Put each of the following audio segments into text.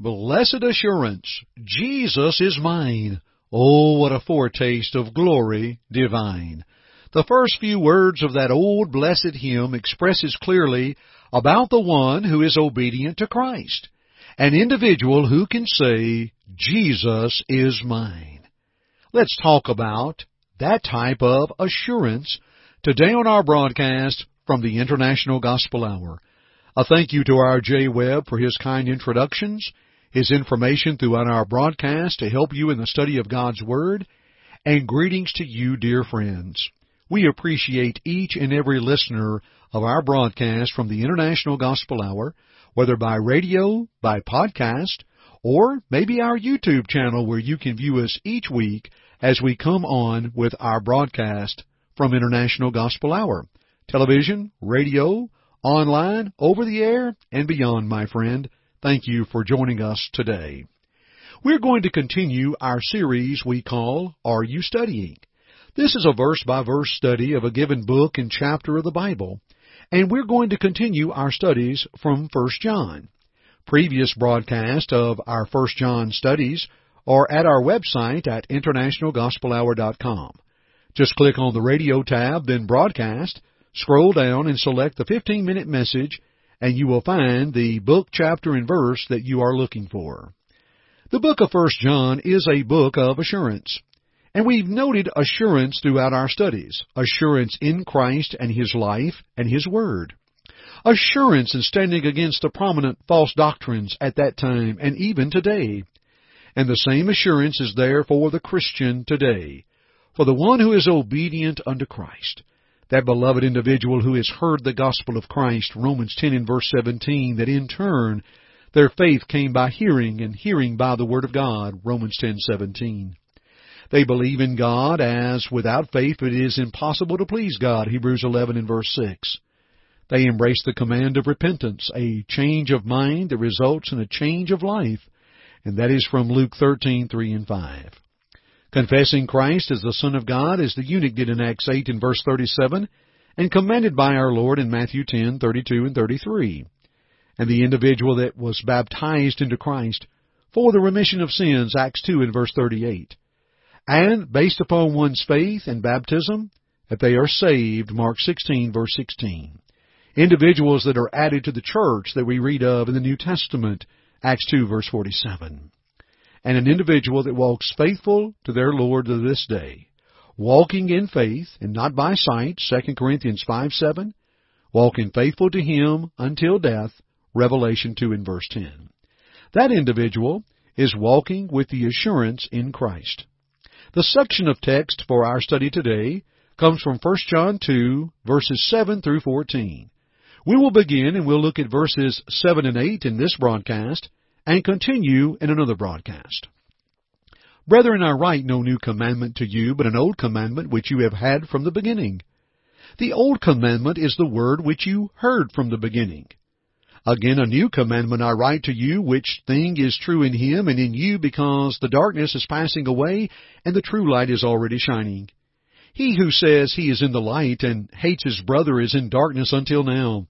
Blessed assurance, Jesus is mine. Oh, what a foretaste of glory divine. The first few words of that old blessed hymn expresses clearly about the one who is obedient to Christ. An individual who can say, Jesus is mine. Let's talk about that type of assurance today on our broadcast from the International Gospel Hour. A thank you to our Jay Webb for his kind introductions, his information throughout our broadcast to help you in the study of God's Word, and greetings to you, dear friends. We appreciate each and every listener of our broadcast from the International Gospel Hour, whether by radio, by podcast, or maybe our YouTube channel where you can view us each week as we come on with our broadcast from International Gospel Hour. Television, radio, online, over the air, and beyond, my friend. Thank you for joining us today. We're going to continue our series we call Are You Studying? This is a verse by verse study of a given book and chapter of the Bible, and we're going to continue our studies from 1 John. Previous broadcast of our 1 John studies are at our website at internationalgospelhour.com. Just click on the radio tab, then broadcast, scroll down and select the 15 minute message, and you will find the book, chapter, and verse that you are looking for. The book of 1 John is a book of assurance. And we've noted assurance throughout our studies. Assurance in Christ and His life and His Word assurance in standing against the prominent false doctrines at that time and even today. And the same assurance is there for the Christian today, for the one who is obedient unto Christ. That beloved individual who has heard the gospel of Christ, Romans 10 and verse 17, that in turn their faith came by hearing, and hearing by the word of God, Romans 10:17. They believe in God as without faith it is impossible to please God, Hebrews 11 and verse 6. They embrace the command of repentance, a change of mind that results in a change of life, and that is from Luke 13:3 and 5. Confessing Christ as the Son of God as the eunuch did in Acts 8 and verse 37, and commanded by our Lord in Matthew 10:32 and 33. And the individual that was baptized into Christ for the remission of sins, Acts 2 and verse 38. And based upon one's faith and baptism, that they are saved, Mark 16 verse 16 individuals that are added to the church that we read of in the New Testament, Acts 2 verse 47. And an individual that walks faithful to their Lord to this day, walking in faith and not by sight, 2 Corinthians 5 7, walking faithful to Him until death, Revelation 2 and verse 10. That individual is walking with the assurance in Christ. The section of text for our study today comes from 1 John 2, verses 7 through 14. We will begin and we'll look at verses 7 and 8 in this broadcast and continue in another broadcast. Brethren, I write no new commandment to you, but an old commandment which you have had from the beginning. The old commandment is the word which you heard from the beginning. Again, a new commandment I write to you, which thing is true in him and in you, because the darkness is passing away and the true light is already shining. He who says he is in the light and hates his brother is in darkness until now.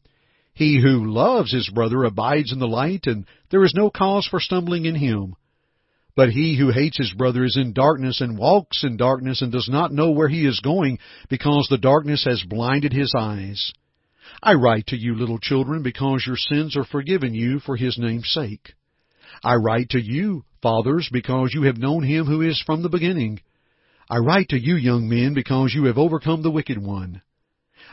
He who loves his brother abides in the light, and there is no cause for stumbling in him. But he who hates his brother is in darkness and walks in darkness and does not know where he is going because the darkness has blinded his eyes. I write to you, little children, because your sins are forgiven you for his name's sake. I write to you, fathers, because you have known him who is from the beginning. I write to you, young men, because you have overcome the wicked one.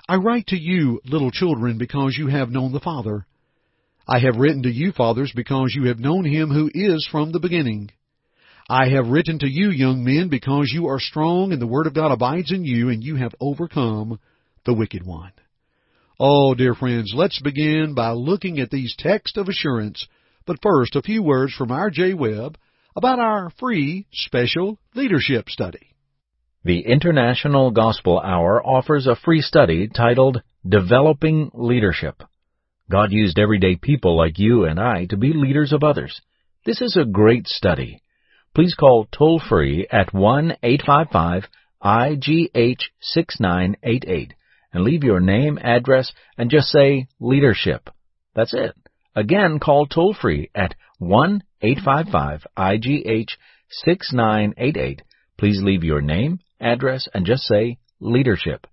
I write to you, little children, because you have known the Father. I have written to you, fathers, because you have known him who is from the beginning. I have written to you, young men, because you are strong and the word of God abides in you and you have overcome the wicked one. Oh, dear friends, let's begin by looking at these texts of assurance But first, a few words from our Jay Webb about our free special leadership study. The International Gospel Hour offers a free study titled Developing Leadership. God used everyday people like you and I to be leaders of others. This is a great study. Please call toll free at 1 855 IGH 6988 and leave your name, address, and just say leadership. That's it. Again, call toll free at 1 855 IGH 6988. Please leave your name, address, and just say leadership.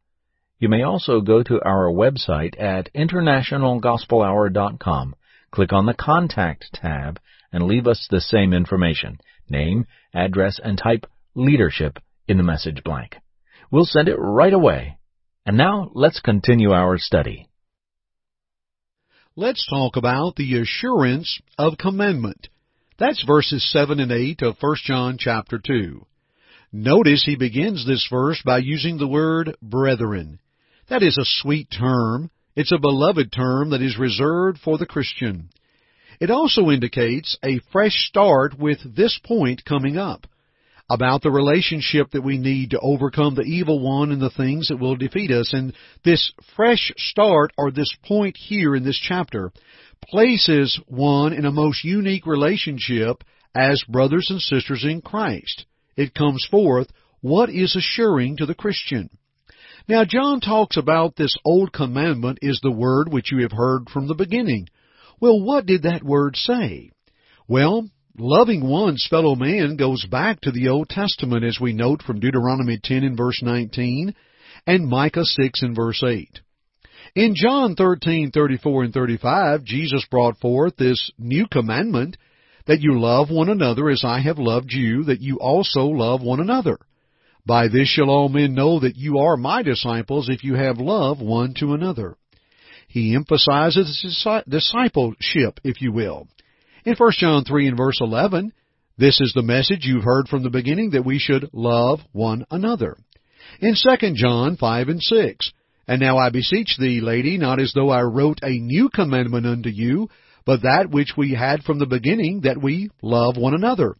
You may also go to our website at internationalgospelhour.com, click on the Contact tab, and leave us the same information name, address, and type leadership in the message blank. We'll send it right away. And now let's continue our study. Let's talk about the assurance of commandment. That's verses 7 and 8 of 1 John chapter 2. Notice he begins this verse by using the word brethren. That is a sweet term. It's a beloved term that is reserved for the Christian. It also indicates a fresh start with this point coming up about the relationship that we need to overcome the evil one and the things that will defeat us. And this fresh start, or this point here in this chapter, places one in a most unique relationship as brothers and sisters in Christ it comes forth, what is assuring to the Christian? Now, John talks about this old commandment is the word which you have heard from the beginning. Well, what did that word say? Well, loving one's fellow man goes back to the Old Testament as we note from Deuteronomy 10 and verse 19 and Micah 6 and verse 8. In John 13:34 and 35, Jesus brought forth this new commandment that you love one another as I have loved you, that you also love one another. By this shall all men know that you are my disciples if you have love one to another. He emphasizes discipleship, if you will. In 1 John 3 and verse 11, this is the message you've heard from the beginning that we should love one another. In 2 John 5 and 6, And now I beseech thee, lady, not as though I wrote a new commandment unto you, but that which we had from the beginning, that we love one another.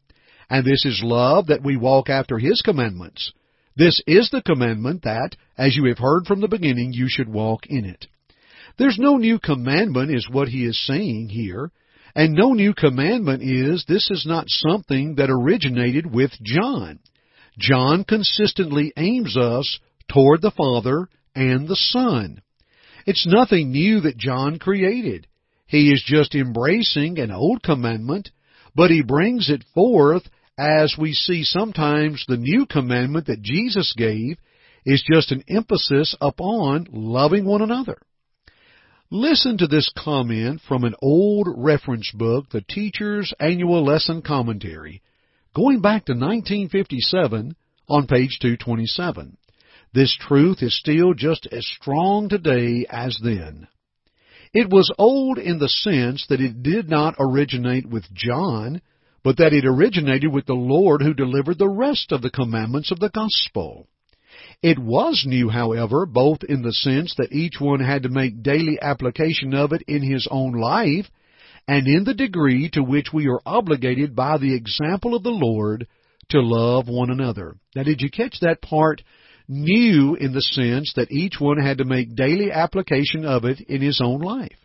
And this is love, that we walk after His commandments. This is the commandment that, as you have heard from the beginning, you should walk in it. There's no new commandment is what he is saying here. And no new commandment is, this is not something that originated with John. John consistently aims us toward the Father and the Son. It's nothing new that John created. He is just embracing an old commandment, but he brings it forth as we see sometimes the new commandment that Jesus gave is just an emphasis upon loving one another. Listen to this comment from an old reference book, the Teacher's Annual Lesson Commentary, going back to 1957 on page 227. This truth is still just as strong today as then. It was old in the sense that it did not originate with John, but that it originated with the Lord who delivered the rest of the commandments of the gospel. It was new, however, both in the sense that each one had to make daily application of it in his own life, and in the degree to which we are obligated by the example of the Lord to love one another. Now, did you catch that part? New in the sense that each one had to make daily application of it in his own life.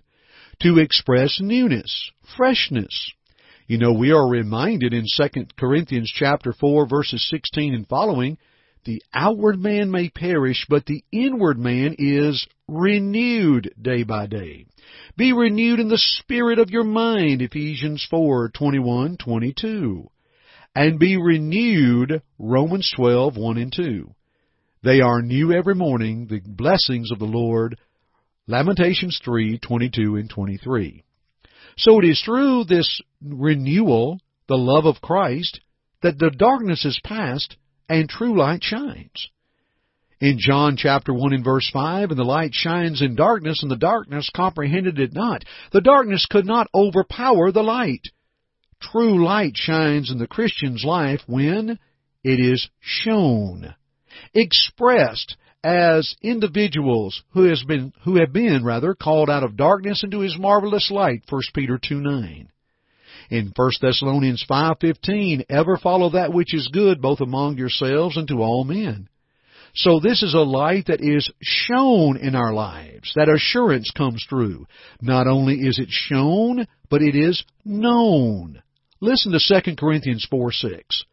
To express newness, freshness. You know, we are reminded in 2 Corinthians chapter 4 verses 16 and following, the outward man may perish, but the inward man is renewed day by day. Be renewed in the spirit of your mind, Ephesians 4:21, 22. And be renewed, Romans 12:1 and 2. They are new every morning, the blessings of the Lord. Lamentations 3:22 and 23. So it is through this renewal, the love of Christ, that the darkness is past and true light shines. In John chapter 1 and verse 5, and the light shines in darkness, and the darkness comprehended it not. The darkness could not overpower the light. True light shines in the Christian's life when it is shown expressed as individuals who has been who have been rather called out of darkness into his marvelous light 1 Peter 2 9. In 1 Thessalonians 5:15, ever follow that which is good both among yourselves and to all men. So this is a light that is shown in our lives. That assurance comes through. Not only is it shown, but it is known. Listen to 2 Corinthians 4 6.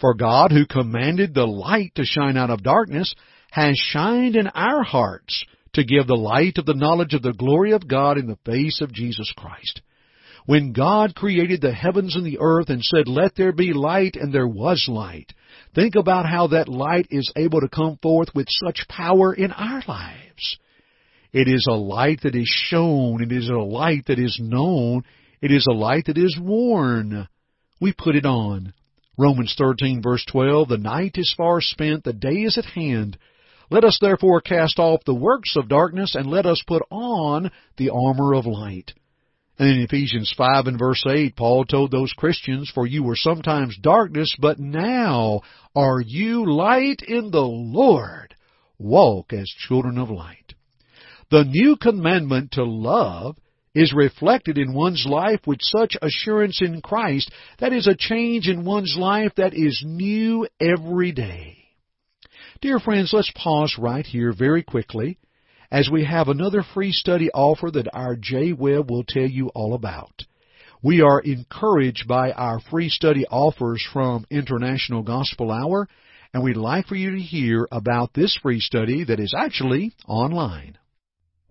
For God, who commanded the light to shine out of darkness, has shined in our hearts to give the light of the knowledge of the glory of God in the face of Jesus Christ. When God created the heavens and the earth and said, Let there be light, and there was light, think about how that light is able to come forth with such power in our lives. It is a light that is shown, it is a light that is known, it is a light that is worn. We put it on. Romans 13 verse 12, The night is far spent, the day is at hand. Let us therefore cast off the works of darkness, and let us put on the armor of light. And in Ephesians 5 and verse 8, Paul told those Christians, For you were sometimes darkness, but now are you light in the Lord. Walk as children of light. The new commandment to love is reflected in one's life with such assurance in Christ that is a change in one's life that is new every day. Dear friends, let's pause right here very quickly as we have another free study offer that our Jay Webb will tell you all about. We are encouraged by our free study offers from International Gospel Hour, and we'd like for you to hear about this free study that is actually online.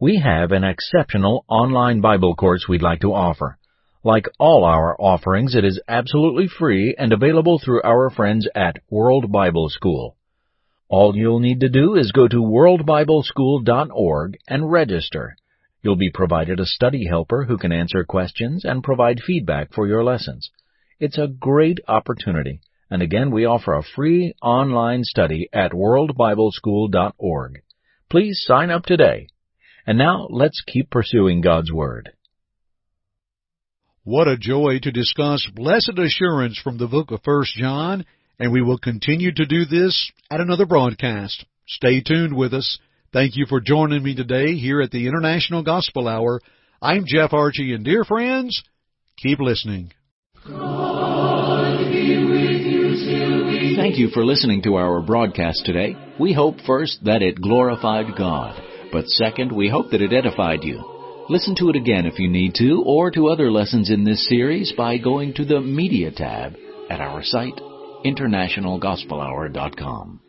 We have an exceptional online Bible course we'd like to offer. Like all our offerings, it is absolutely free and available through our friends at World Bible School. All you'll need to do is go to worldbibleschool.org and register. You'll be provided a study helper who can answer questions and provide feedback for your lessons. It's a great opportunity, and again, we offer a free online study at worldbibleschool.org. Please sign up today and now let's keep pursuing God's Word. What a joy to discuss blessed assurance from the book of First John, and we will continue to do this at another broadcast. Stay tuned with us. Thank you for joining me today here at the International Gospel Hour. I'm Jeff Archie, and dear friends, keep listening. Thank you for listening to our broadcast today. We hope first that it glorified God. But second, we hope that it edified you. Listen to it again if you need to, or to other lessons in this series by going to the Media tab at our site, internationalgospelhour.com.